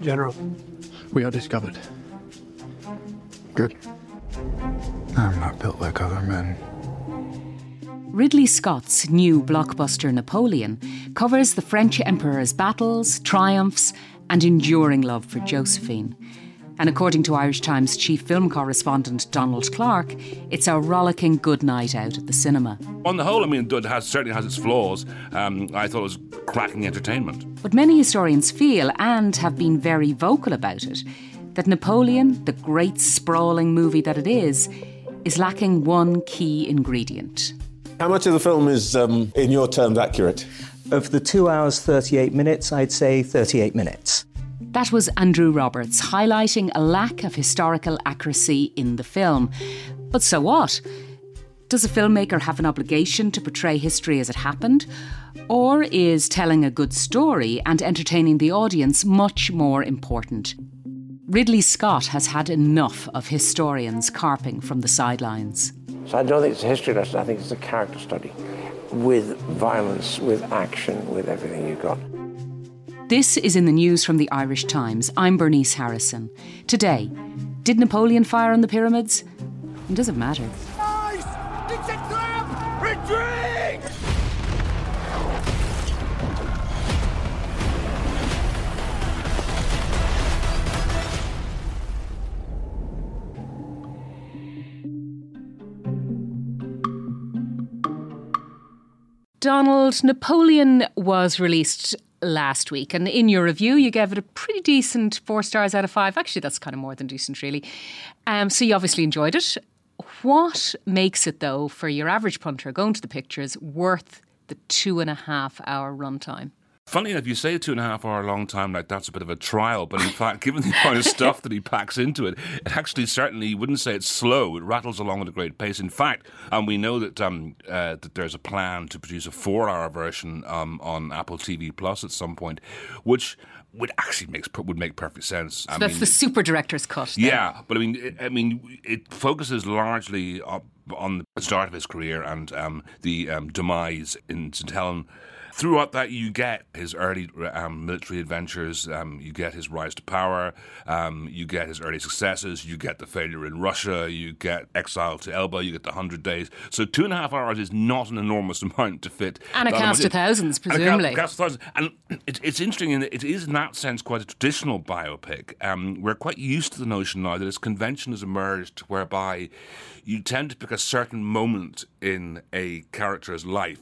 General. We are discovered. Good. I'm not built like other men. Ridley Scott's new blockbuster Napoleon covers the French Emperor's battles, triumphs, and enduring love for Josephine. And according to Irish Times chief film correspondent Donald Clarke, it's a rollicking good night out at the cinema. On the whole, I mean, it has, certainly has its flaws. Um, I thought it was cracking entertainment. But many historians feel, and have been very vocal about it, that Napoleon, the great sprawling movie that it is, is lacking one key ingredient. How much of the film is, um, in your terms, accurate? Of the two hours, 38 minutes, I'd say 38 minutes. That was Andrew Roberts highlighting a lack of historical accuracy in the film. But so what? Does a filmmaker have an obligation to portray history as it happened? Or is telling a good story and entertaining the audience much more important? Ridley Scott has had enough of historians carping from the sidelines. So I don't think it's a history lesson, I think it's a character study with violence, with action, with everything you've got. This is in the news from the Irish Times. I'm Bernice Harrison. Today, did Napoleon fire on the pyramids? And does it matter? A trap! Retreat! Donald, Napoleon was released last week, and in your review, you gave it a pretty decent four stars out of five. Actually, that's kind of more than decent, really. Um, so you obviously enjoyed it. What makes it, though, for your average punter going to the pictures, worth the two and a half hour runtime? Funny enough, you say a two and a half hour long time like that's a bit of a trial, but in fact, given the amount of stuff that he packs into it, it actually certainly you wouldn't say it's slow. It rattles along at a great pace. In fact, and we know that um, uh, that there's a plan to produce a four hour version um, on Apple TV Plus at some point, which would actually makes would make perfect sense. So that's mean, the super director's cut. Then. Yeah, but I mean, it, I mean, it focuses largely on the start of his career and um, the um, demise in St Helena Throughout that, you get his early um, military adventures, um, you get his rise to power, um, you get his early successes, you get the failure in Russia, you get exile to Elba, you get the Hundred Days. So two and a half hours is not an enormous amount to fit. And a cast of thousands, presumably. And a cast of thousands. And it, it's interesting, in it is in that sense quite a traditional biopic. Um, we're quite used to the notion now that this convention has emerged whereby you tend to pick a certain moment in a character's life.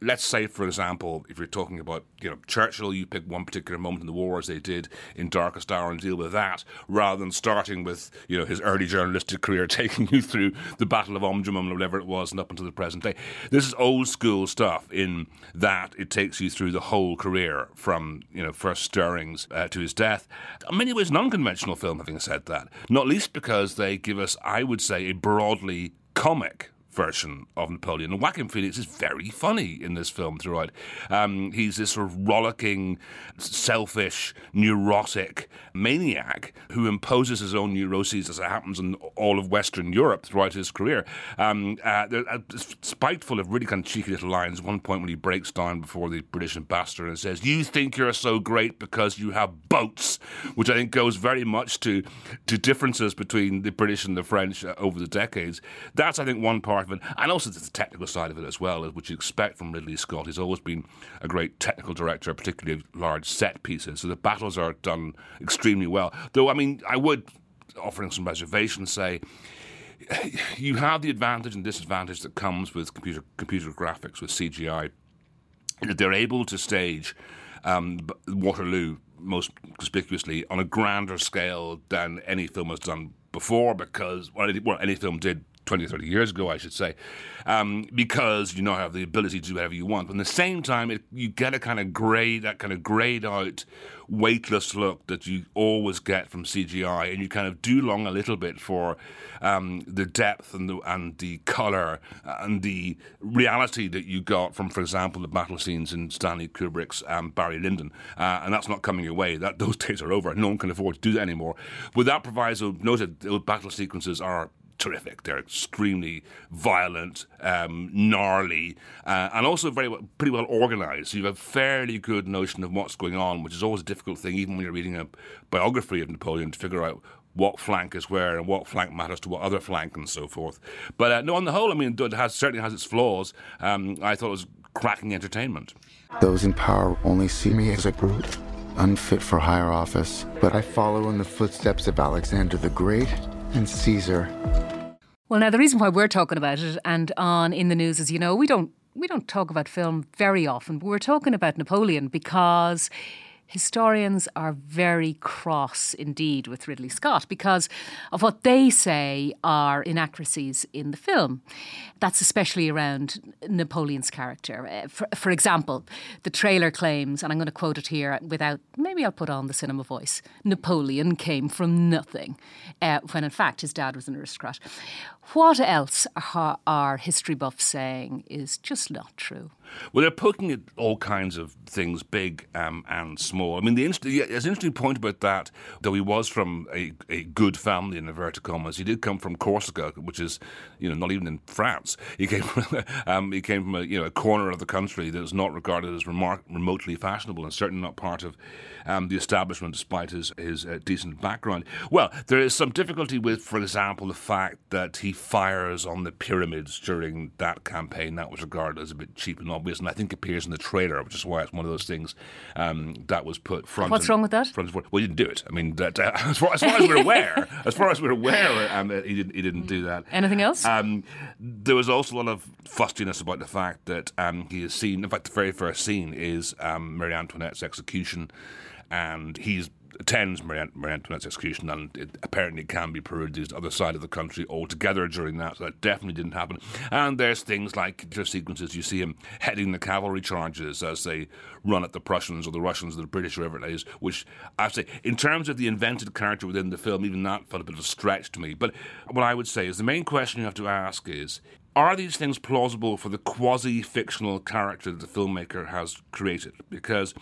Let's say, for example, if you're talking about you know Churchill, you pick one particular moment in the war, as they did in Darkest Hour, and deal with that, rather than starting with you know his early journalistic career, taking you through the Battle of Omdurman or whatever it was, and up until the present day. This is old school stuff in that it takes you through the whole career from you know first stirrings uh, to his death. In many ways, an unconventional film, having said that, not least because they give us, I would say, a broadly comic version of Napoleon. And Joaquin Phoenix is very funny in this film throughout. Um, he's this sort of rollicking, selfish, neurotic maniac who imposes his own neuroses, as it happens in all of Western Europe throughout his career. Um, uh, uh, spiteful of really kind of cheeky little lines. One point when he breaks down before the British ambassador and says, "You think you're so great because you have boats," which I think goes very much to to differences between the British and the French uh, over the decades. That's I think one part part of it, and also the technical side of it as well, which you expect from Ridley Scott. He's always been a great technical director, particularly of large set pieces. So the battles are done extremely well. Though, I mean, I would, offering some reservations, say you have the advantage and disadvantage that comes with computer computer graphics with CGI. That they're able to stage um, Waterloo most conspicuously on a grander scale than any film has done before, because well, any, well, any film did 20 or 30 years ago, I should say, um, because you now have the ability to do whatever you want. But at the same time, it, you get a kind of grey, that kind of greyed out, weightless look that you always get from CGI, and you kind of do long a little bit for um, the depth and the and the color and the reality that you got from, for example, the battle scenes in Stanley Kubrick's um, Barry Lyndon, uh, and that's not coming your way. That those days are over. No one can afford to do that anymore. With that proviso noted, those battle sequences are terrific. They're extremely violent, um, gnarly, uh, and also very well, pretty well organised. So you have a fairly good notion of what's going on, which is always a difficult thing, even when you're reading a biography of Napoleon, to figure out what flank is where and what flank matters to what other flank and so forth. But uh, no, on the whole, I mean, it has, certainly has its flaws. Um, I thought it was cracking entertainment. Those in power only see me as a brute, unfit for higher office, but I follow in the footsteps of Alexander the Great and Caesar. Well, now the reason why we're talking about it and on in the news is, you know, we don't we don't talk about film very often, but we're talking about Napoleon because historians are very cross indeed with Ridley Scott because of what they say are inaccuracies in the film. That's especially around Napoleon's character. Uh, for, for example, the trailer claims, and I'm going to quote it here without, maybe I'll put on the cinema voice Napoleon came from nothing, uh, when in fact his dad was an aristocrat. What else are, history buffs saying is just not true? Well, they're poking at all kinds of things, big um, and small. I mean, the inst- there's an interesting point about that, though he was from a, a good family, in inverted commas. He did come from Corsica, which is, you know, not even in France. He came from, um, he came from a, you know, a corner of the country that was not regarded as remark- remotely fashionable and certainly not part of um, the establishment, despite his, his uh, decent background. Well, there is some difficulty with, for example, the fact that he fires on the pyramids during that campaign. That was regarded as a bit cheap and obvious, and I think appears in the trailer, which is why it's one of those things um, that was put front. What's and, wrong with that? Front well, he didn't do it. I mean, that, uh, as, far, as far as we're aware, as far as we're aware, um, he didn't. He didn't do that. Anything else? Um, there was also a lot of fustiness about the fact that um, he has seen. In fact, the very first scene is um, Marie Antoinette's execution, and he's attends Marie Antoinette's execution, and it apparently can be the other side of the country altogether during that. So that definitely didn't happen. And there's things like just sequences you see him heading the cavalry charges as they run at the Prussians or the Russians or the British, whoever it is. Which I say, in terms of the invented character within the film, even that felt a bit of a stretch to me. But what I would say is the main question you have to ask is. Are these things plausible for the quasi fictional character that the filmmaker has created? Because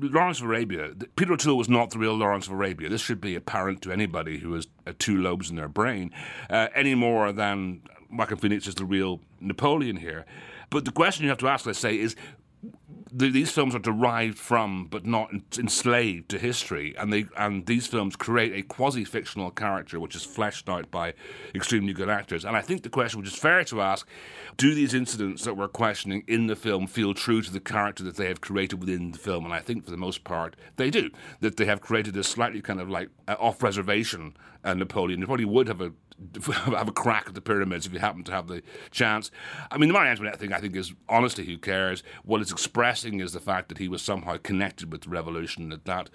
Lawrence of Arabia, Peter O'Toole was not the real Lawrence of Arabia. This should be apparent to anybody who has uh, two lobes in their brain, uh, any more than Joaquin Phoenix is the real Napoleon here. But the question you have to ask, let's say, is the, these films are derived from, but not enslaved to history, and they and these films create a quasi-fictional character which is fleshed out by extremely good actors. And I think the question, which is fair to ask, do these incidents that we're questioning in the film feel true to the character that they have created within the film? And I think for the most part they do. That they have created a slightly kind of like uh, off-reservation uh, Napoleon. They probably would have a have a crack at the pyramids if you happen to have the chance. I mean, the Marie Antoinette thing, I think, is honestly, who cares? What it's expressing is the fact that he was somehow connected with the revolution, that that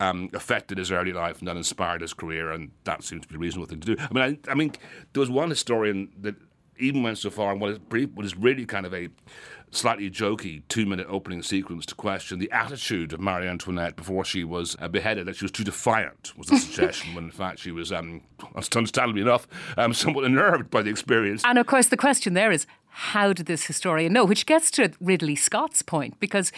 um, affected his early life and that inspired his career, and that seems to be a reasonable thing to do. I mean, I, I mean, there was one historian that even went so far, and what is, what is really kind of a slightly jokey two minute opening sequence to question the attitude of Marie Antoinette before she was uh, beheaded, that she was too defiant, was the suggestion, when in fact she was, um, understandably enough, um, somewhat unnerved by the experience. And of course, the question there is how did this historian know? Which gets to Ridley Scott's point, because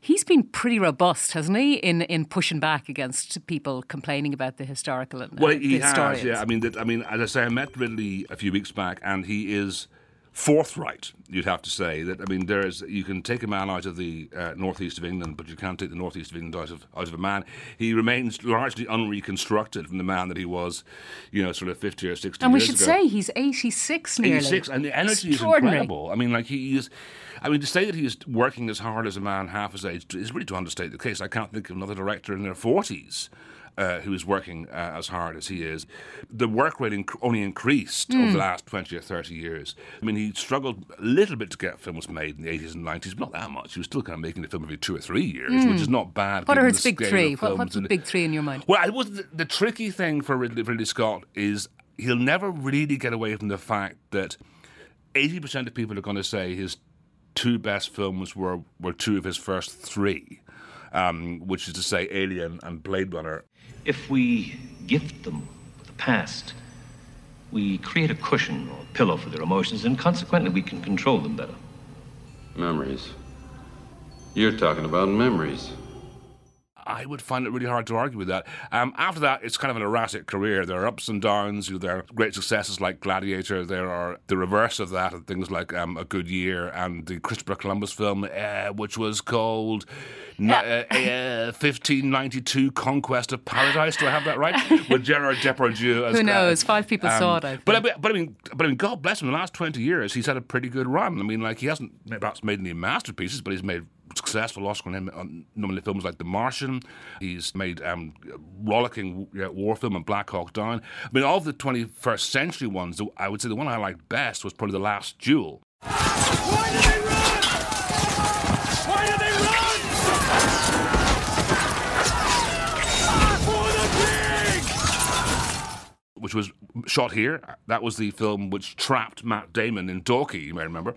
he's been pretty robust, hasn't he, in, in pushing back against people complaining about the historical and well, uh, he has, yeah. I mean, that, I mean, as I say, I met Ridley a few weeks back, and he is forthright. You'd have to say that. I mean, there is you can take a man out of the uh, northeast of England, but you can't take the northeast of England out of out of a man. He remains largely unreconstructed from the man that he was, you know, sort of fifty or sixty. And we should ago. say he's eighty six nearly. 86, and the energy is incredible. I mean, like he is. I mean, to say that he is working as hard as a man half his age is really to understate the case. I can't think of another director in their forties. Uh, who is working uh, as hard as he is. The work rate inc- only increased over the last 20 or 30 years. I mean, he struggled a little bit to get films made in the 80s and 90s, but not that much. He was still kind of making a film every two or three years, which is not bad. What are his big three? What, what's the big three in your mind? well, was the, the tricky thing for Ridley, Ridley Scott is he'll never really get away from the fact that eighty percent of people are going to say his two best films were were two of his first three, um, which is to say Alien and Blade Runner. If we gift them with the past, we create a cushion or pillow for their emotions, and consequently, we can control them better. Memories. You're talking about memories. I would find it really hard to argue with that. Um, after that, it's kind of an erratic career. There are ups and downs. You know, there are great successes like Gladiator. There are the reverse of that, and things like um, A Good Year and the Christopher Columbus film, uh, which was called uh, uh, 1592 Conquest of Paradise. Do I have that right? With Gerard Depardieu. As, well. Who knows? Five people um, saw it. I but, but, but I mean, but I mean, God bless him. The last 20 years, he's had a pretty good run. I mean, like he hasn't perhaps made any masterpieces, but he's made successful Oscar nominated films like The Martian. He's made um, rollicking war film and Black Hawk Down. I mean, all of the 21st century ones, I would say the one I liked best was probably The Last Duel. Why did they run? Why did they run? For the king! Which was shot here. That was the film which trapped Matt Damon in Dalkey, you may remember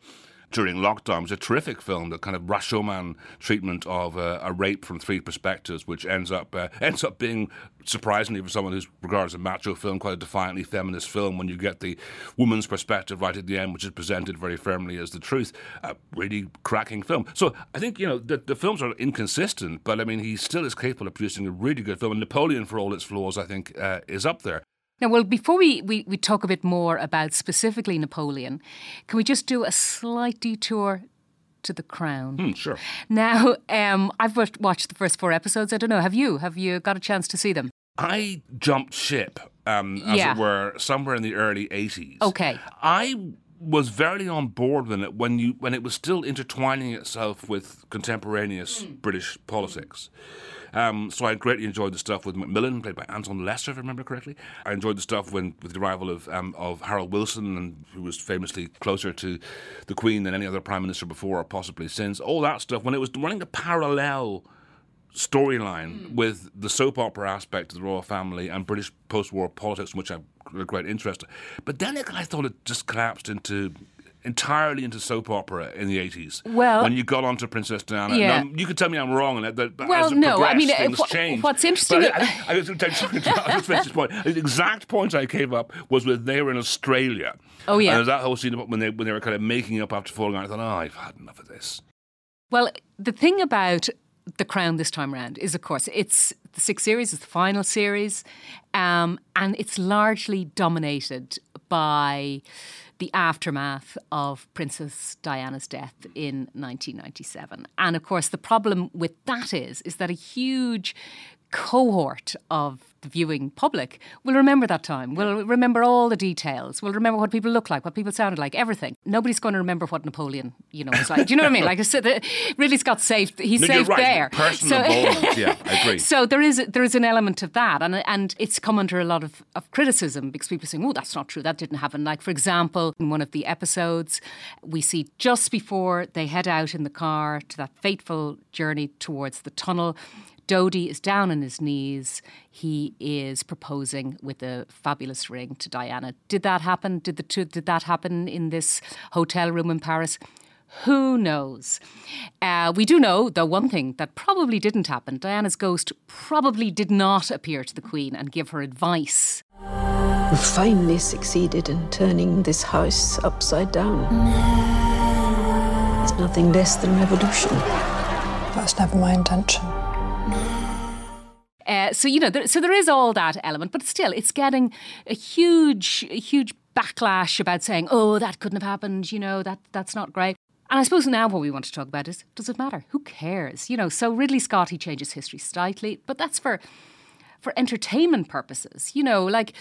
during lockdown. Was a terrific film, the kind of Rashomon treatment of uh, a rape from three perspectives, which ends up uh, ends up being surprisingly for someone who's regarded as a macho film, quite a defiantly feminist film. When you get the woman's perspective right at the end, which is presented very firmly as the truth, a really cracking film. So I think you know the, the films are inconsistent, but I mean he still is capable of producing a really good film. And Napoleon, for all its flaws, I think uh, is up there. Now, well, before we, we, we talk a bit more about specifically Napoleon, can we just do a slight detour to the crown. Hmm, sure. Now, um, I've watched the first four episodes. I don't know. Have you? Have you got a chance to see them? I jumped ship, um, as Yeah. it were, somewhere in the early '80s. Okay. I was very on board with it when you when it was still intertwining itself with contemporaneous British politics. Um, so I greatly enjoyed the stuff with Macmillan, played by Anton Lester, if I remember correctly. I enjoyed the stuff when with the arrival of um, of Harold Wilson, and who was famously closer to the Queen than any other prime minister before or possibly since. All that stuff when it was running a parallel storyline with the soap opera aspect of the royal family and British post-war politics, in which I'm quite interested. But then it, I thought it just collapsed into entirely into soap opera in the 80s. Well- when you got onto Princess Diana, Yeah. Now, you could tell me I'm wrong on. That, Well, no, I mean, things wha- changed. what's interesting- But I, I, I, I'll just finish this point. The exact point I came up was when they were in Australia. Oh, yeah. And that whole scene when they when they were kind of making up after falling out. I thought, oh, I've had enough of this. Well, the thing about The Crown this time round is, of course, it's the sixth series, it's the final series, um, and it's largely dominated by the aftermath of Princess Diana's death in 1997. And of course, the problem with that is, is that a huge cohort of the viewing public will remember that time, will remember all the details, will remember what people looked like, what people sounded like, everything. Nobody's going to remember what Napoleon, you know, was like. Do you know what I mean? Like, I said, the- Ridley Scott's safe. He's No, you're right. there. Personal involvement. Yeah, I agree. So there is there is an element of that, and and it's come under a lot of, of criticism because people are saying, "Oh, that's not true. That didn't happen." Like for example, in one of the episodes, we see just before they head out in the car to that fateful journey towards the tunnel. Dodi is down on his knees. He is proposing with a fabulous ring to Diana. Did that happen? Did the two, did that happen in this hotel room in Paris? Who knows? Uh, we do know, though, one thing that probably didn't happen. Diana's ghost probably did not appear to the Queen and give her advice. We finally succeeded in turning this house upside down. It's nothing less than revolution. That's never my intention. Uh, so you know, there, so there is all that element, but still, it's getting a huge, a huge backlash about saying, "Oh, that couldn't have happened." You know, that that's not great. And I suppose now what we want to talk about is, does it matter? Who cares? You know, so Ridley Scott he changes history slightly, but that's for for entertainment purposes. You know, like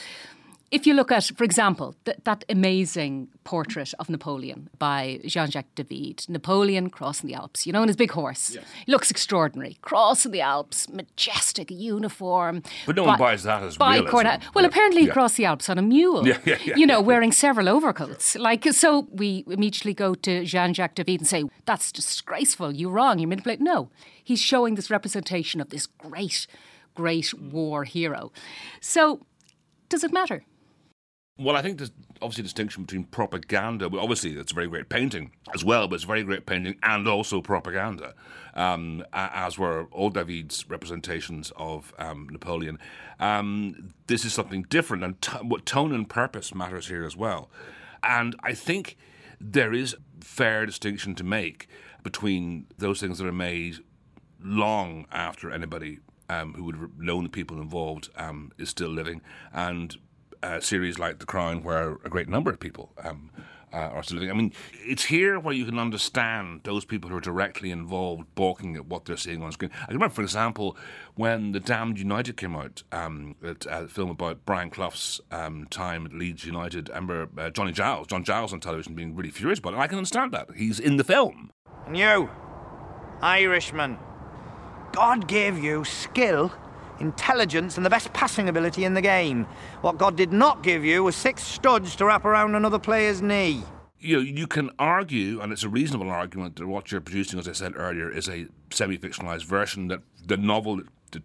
if you look at, for example, th- that amazing portrait of Napoleon by Jean Jacques David, Napoleon crossing the Alps, you know, on his big horse. He looks extraordinary. Crossing the Alps, majestic uniform. But no one buys that as by realism. Well, Yeah. apparently he Yeah. crossed the Alps on a mule. Yeah, yeah, you know, wearing several overcoats. Like, so we immediately go to Jean Jacques David and say, that's disgraceful. You're wrong. You manipulate. No, he's showing this representation of this great, great war hero. So, does it matter? Well, I think there's obviously a distinction between propaganda. Obviously, it's a very great painting as well, but it's a very great painting and also propaganda, um, as were all David's representations of um, Napoleon. Um, this is something different, and t- what tone and purpose matters here as well. And I think there is fair distinction to make between those things that are made long after anybody um, who would have known the people involved, um, is still living, and a series like The Crown, where a great number of people um, uh, are still living. I mean, it's here where you can understand those people who are directly involved balking at what they're seeing on screen. I remember, for example, when The Damned United came out, um, that uh, film about Brian Clough's um, time at Leeds United. I remember uh, Johnny Giles, John Giles on television being really furious about it. I can understand that. He's in the film. And you, Irishman, God gave you skill, intelligence, and the best passing ability in the game. What God did not give you was six studs to wrap around another player's knee. You know, you can argue, and it's a reasonable argument, that what you're producing, as I said earlier, is a semi-fictionalized version. That the novel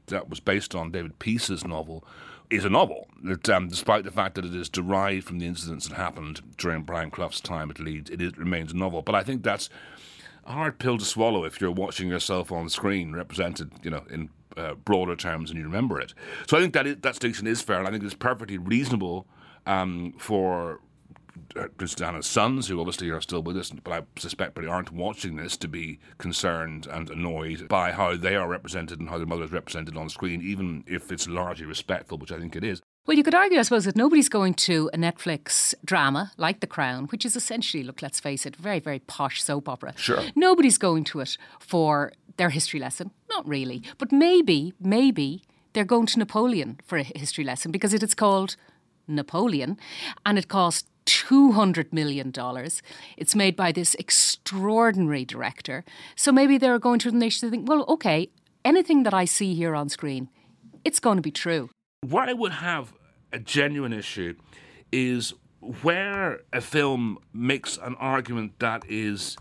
that, was based on David Peace's novel is a novel. That, um, despite the fact that it is derived from the incidents that happened during Brian Clough's time at Leeds, it is, remains a novel. But I think that's a hard pill to swallow if you're watching yourself on screen represented, you know, in uh, broader terms and you remember it. So I think that is, that distinction is fair, and I think it's perfectly reasonable um, for uh, Prince Diana's sons, who obviously are still with us, but I suspect probably aren't watching this, to be concerned and annoyed by how they are represented and how their mother is represented on screen, even if it's largely respectful, which I think it is. Well, you could argue, I suppose, that nobody's going to a Netflix drama like The Crown, which is essentially, look, let's face it, very, very posh soap opera. Sure. Nobody's going to it for their history lesson. Not really. But maybe, maybe they're going to Napoleon for a history lesson because it is called Napoleon and it cost $200 million. It's made by this extraordinary director. So maybe they're going to the nation to think, well, okay, anything that I see here on screen, it's going to be true. What I would have a genuine issue is where a film makes an argument that is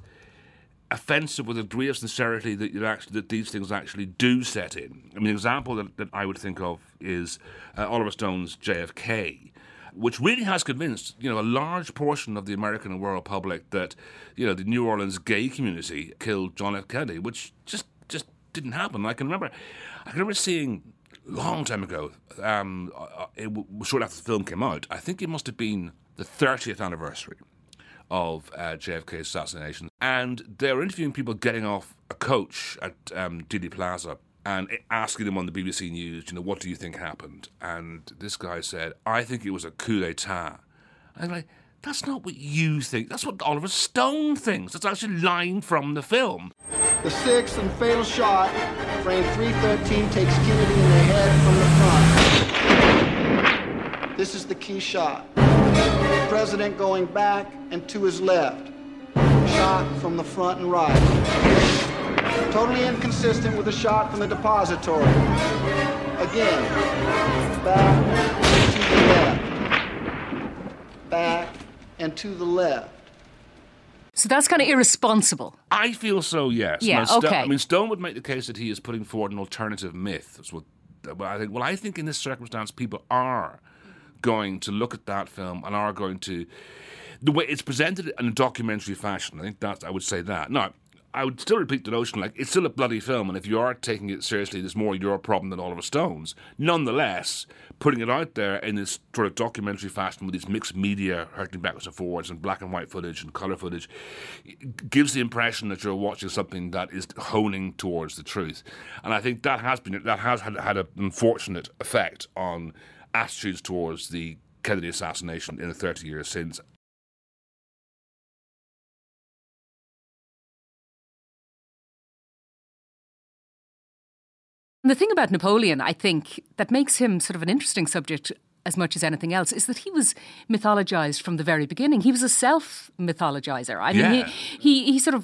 offensive with a degree of sincerity that you actually that these things actually do set in. I mean, an example that, that I would think of is uh, Oliver Stone's JFK, which really has convinced you know a large portion of the American and world public that you know the New Orleans gay community killed John F. Kennedy, which just just didn't happen. I can remember, I can remember seeing long time ago, um, uh, it, short after the film came out. I think it must have been the 30th anniversary of uh, JFK's assassination, and they're interviewing people getting off a coach at um, Dealey Plaza and asking them on the BBC News, you know, what do you think happened? And this guy said, I think it was a coup d'état. I'm like, that's not what you think. That's what Oliver Stone thinks. That's actually line from the film. The sixth and fatal shot, frame 313, takes Kennedy in the head from the front. This is the key shot. The president going back and to his left. Shot from the front and right. Totally inconsistent with the shot from the depository. Again, back to the left. Back and to the left. So that's kind of irresponsible. I feel so, yes. Yeah, Now, Sto- okay. I mean, Stone would make the case that he is putting forward an alternative myth. That's what I think. Well, I think in this circumstance, people are going to look at that film and are going to the way it's presented in a documentary fashion. I think that I would say that. Now, I would still repeat the notion like it's still a bloody film, and if you are taking it seriously, there's more your problem than Oliver Stone's. Nonetheless, putting it out there in this sort of documentary fashion with these mixed media hurtling backwards and forwards and black and white footage and colour footage gives the impression that you're watching something that is honing towards the truth. And I think that has been that has had, had an unfortunate effect on attitudes towards the Kennedy assassination in the 30 years since. The thing about Napoleon, I think, that makes him sort of an interesting subject as much as anything else is that he was mythologized from the very beginning. He was a self mythologizer. I mean, Yeah. he, he he sort of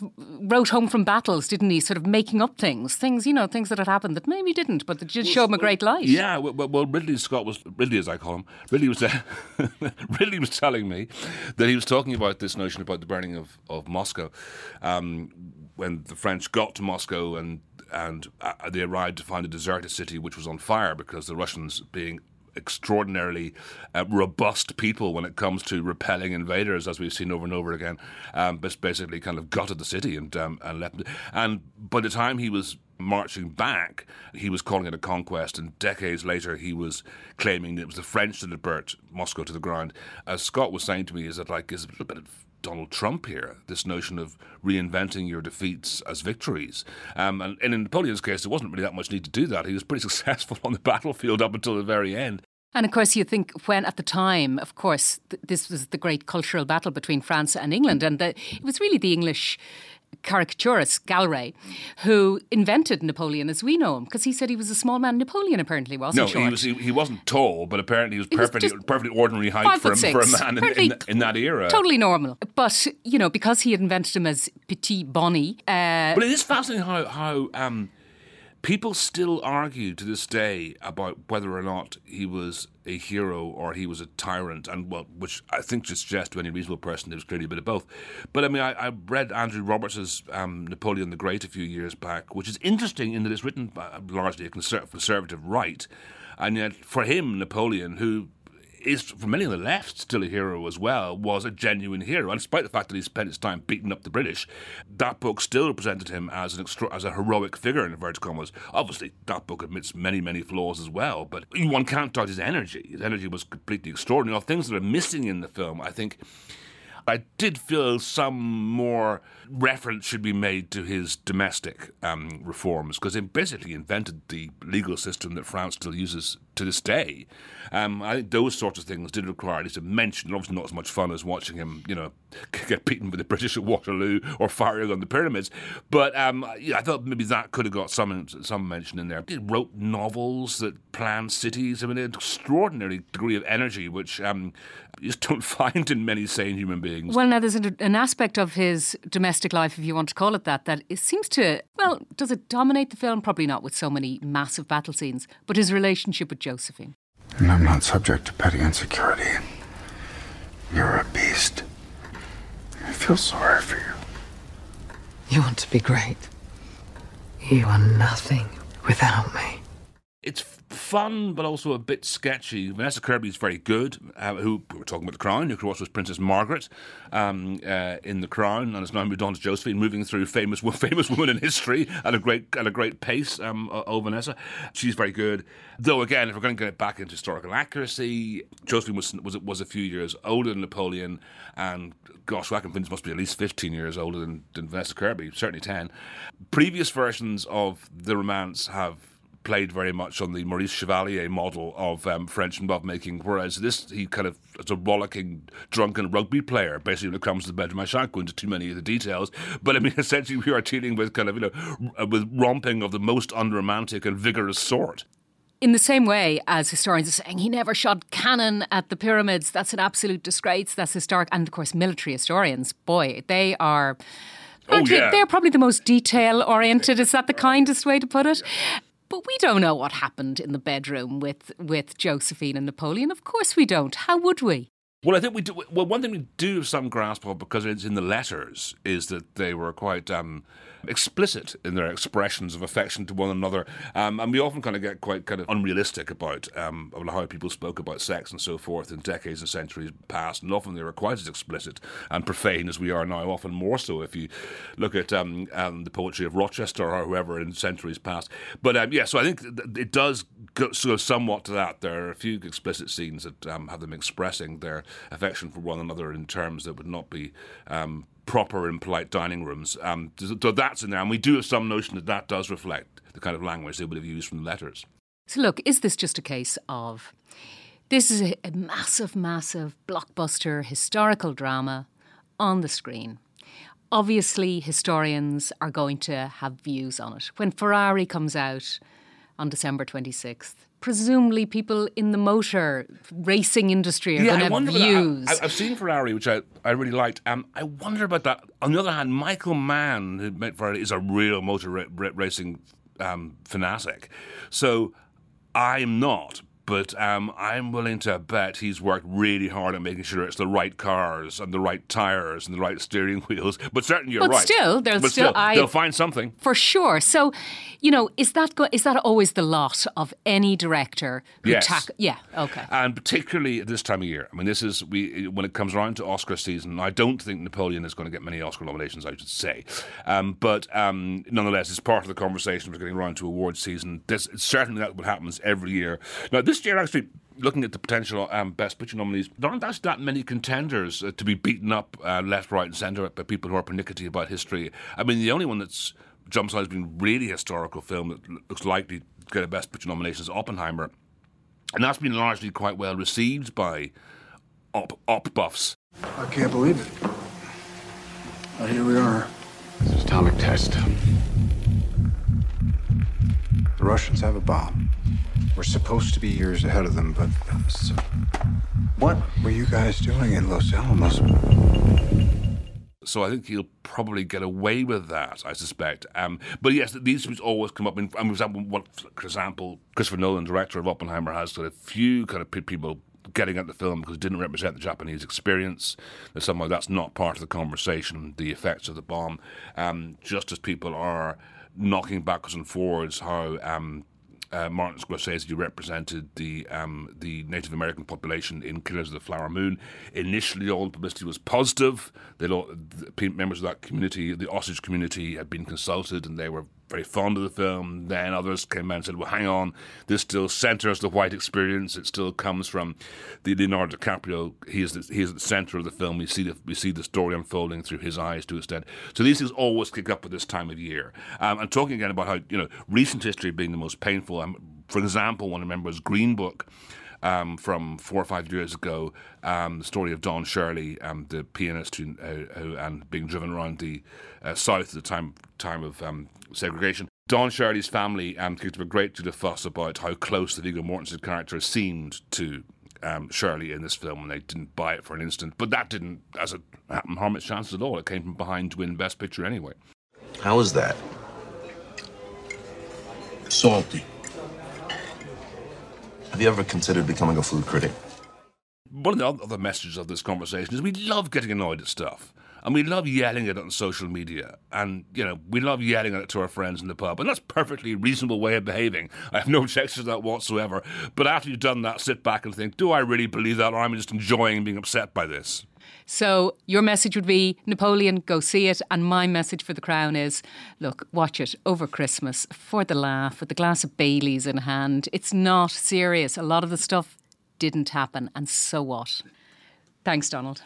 wrote home from battles, didn't he? Sort of making up things, things you know, things that had happened that maybe didn't, but that did show him a great light. Yeah, well, well- well, Ridley Scott was Ridley, as I call him. Ridley was Ridley was telling me that he was talking about this notion about the burning of of Moscow um, when the French got to Moscow and and uh, they arrived to find a deserted city which was on fire because the Russians, being extraordinarily uh, robust people when it comes to repelling invaders, as we've seen over and over again, um, bas- basically kind of gutted the city and um, and left. And by the time he was marching back, he was calling it a conquest, and decades later he was claiming it was the French that had burnt Moscow to the ground. As Scott was saying to me, is that like is a little bit of Donald Trump here. This notion of reinventing your defeats as victories, um, and, and in Napoleon's case, there wasn't really that much need to do that. He was pretty successful on the battlefield up until the very end. And of course, you think when at the time, of course, th- this was the great cultural battle between France and England, and the, it was really the English caricaturist Gillray who invented Napoleon as we know him because he said he was a small man. Napoleon apparently wasn't. No, short. he was. He, he, wasn't tall, but apparently he was He was perfectly ordinary height for a, for a man in, in, in that era. Totally normal, but you know because he had invented him as Petit Bonny. Uh, But it is fascinating how how um, people still argue to this day about whether or not he was a hero or he was a tyrant, and well, which I think should suggest to any reasonable person there was clearly a bit of both. But I mean, I, I read Andrew Roberts's um, Napoleon the Great a few years back, which is interesting in that it's written by largely a conser- conservative right, and yet for him, Napoleon, who is for many on the left still a hero as well, was a genuine hero. And despite the fact that he spent his time beating up the British, that book still presented him as an extra- as a heroic figure in inverted commas. Obviously, that book admits many, many flaws as well, but one can't doubt his energy. His energy was completely extraordinary. Now, things that are missing in the film, I think. I did feel some more reference should be made to his domestic um, reforms because he basically invented the legal system that France still uses to this day. Um, I think those sorts of things did require at least a mention. Obviously, not as much fun as watching him, you know, get beaten with the British at Waterloo or firing on the pyramids. But um, yeah, I thought maybe that could have got some some mention in there. He wrote novels that planned cities. I mean, an extraordinary degree of energy, which um, you just don't find in many sane human beings. Well, now there's an, an aspect of his domestic life, if you want to call it that, that it seems to, well, does it dominate the film? Probably not with so many massive battle scenes, but his relationship with Josephine. And I'm not subject to petty insecurity. You're a beast. I feel sorry for you. You want to be great. You are nothing without me. It's fun, but also a bit sketchy. Vanessa Kirby is very good. Uh, who we were talking about the Crown, who of course was Princess Margaret um, uh, in the Crown, and has now moved on to Josephine, moving through famous famous women in history at a great at a great pace. Um, oh, Vanessa, she's very good. Though again, if we're going to get back into historical accuracy, Josephine was was was a few years older than Napoleon, and gosh, can must be at least fifteen years older than, than Vanessa Kirby, certainly ten. Previous versions of the romance have played very much on the Maurice Chevalier model of um, French lovemaking, whereas this, he kind of, is a rollicking, drunken rugby player, basically, when it comes to the bedroom. I shan't go into too many of the details, but I mean, essentially, we are dealing with kind of, you know, with romping of the most unromantic and vigorous sort. In the same way as historians are saying he never shot cannon at the pyramids, that's an absolute disgrace, that's historic. And of course, military historians, boy, they are. Oh, yeah. They're probably the most detail oriented. Is that the kindest way to put it? But we don't know what happened in the bedroom with, with Josephine and Napoleon. Of course we don't. How would we? Well, I think we do. Well, one thing we do have some grasp of because it's in the letters is that they were quite um, explicit in their expressions of affection to one another, um, and we often kind of get quite kind of unrealistic about um, how people spoke about sex and so forth in decades and centuries past, and often they were quite as explicit and profane as we are now. Often more so if you look at um, um, the poetry of Rochester or whoever in centuries past. But um, yeah, so I think it does go, go somewhat to that. There are a few explicit scenes that have them expressing their affection for one another in terms that would not be um, proper in polite dining rooms. Um, so that's in there, and we do have some notion that that does reflect the kind of language they would have used from the letters. So, look, is this just a case of this is a, a massive, massive blockbuster historical drama on the screen? Obviously, historians are going to have views on it. When Ferrari comes out on December 26th, presumably people in the motor racing industry are yeah, going to have views. I, have seen Ferrari, which I, I really liked. Um, I wonder about that. On the other hand, Michael Mann, who made Ferrari, is a real motor ra- ra- racing um, fanatic. So I'm not. But um, I'm willing to bet he's worked really hard at making sure it's the right cars and the right tires and the right steering wheels. But certainly you're But right. still, they'll but still- still I- they'll find something. For sure. So, you know, is that go- is that always the lot of any director who Yes. tack- Yeah. Okay. and particularly at this time of year. I mean, this is we when it comes around to Oscar season. I don't think Napoleon is going to get many Oscar nominations. I should say, um, but um, nonetheless, it's part of the conversation. We're getting around to awards season. This certainly that what happens every year. Now, this year actually. looking at the potential um, Best Picture nominees, there aren't actually that many contenders uh, to be beaten up uh, left, right, and centre by people who are pernickety about history. I mean, the only one that's jumps out as being really historical film that looks likely to get a Best Picture nomination is Oppenheimer, and that's been largely quite well received by op, op buffs. I can't believe it. But here we are. This is atomic test. The Russians have a bomb. We're supposed to be years ahead of them, but what were you guys doing in Los Alamos? So I think he'll probably get away with that, I suspect. Um, but yes, these things always come up. In, for example, what, for example, Christopher Nolan, director of Oppenheimer, has got a few kind of people getting at the film because it didn't represent the Japanese experience. That somehow that's not part of the conversation, the effects of the bomb. Um, just as people are knocking backwards and forwards how um, uh, Martin Scorsese represented the um, the Native American population in Killers of the Flower Moon. Initially, all the publicity was positive. They the members of that community, the Osage community, had been consulted, and they were very fond of the film. Then others came out and said, "Well, hang on, this still centers the white experience. It still comes from the Leonardo DiCaprio. He is the, he is at the center of the film. We see the we see the story unfolding through his eyes to extent. So these things always kick up at this time of year. Um, and talking again about how you know recent history being the most painful. Um, for example, one remembers Green Book um, from four or five years ago, um, the story of Don Shirley, um, the pianist who, uh, who, and being driven around the uh, south at the time time of um, segregation. Don Shirley's family um, kicked up a great deal of fuss about how close the Viggo Mortensen character seemed to um, Shirley in this film, and they didn't buy it for an instant. But that didn't, as it happened, harm its chances at all. It came from behind to win Best Picture anyway. How was that? Salty. Have you ever considered becoming a food critic? One of the other messages of this conversation is we love getting annoyed at stuff. And we love yelling at it on social media. And, you know, we love yelling at it to our friends in the pub. And that's perfectly reasonable way of behaving. I have no objection to that whatsoever. But after you've done that, sit back and think, do I really believe that? Or am I just enjoying being upset by this? So your message would be Napoleon, go see it. And my message for the crown is look, watch it over Christmas for the laugh, with a glass of Bailey's in hand. It's not serious. A lot of the stuff didn't happen. And so what? Thanks, Donald.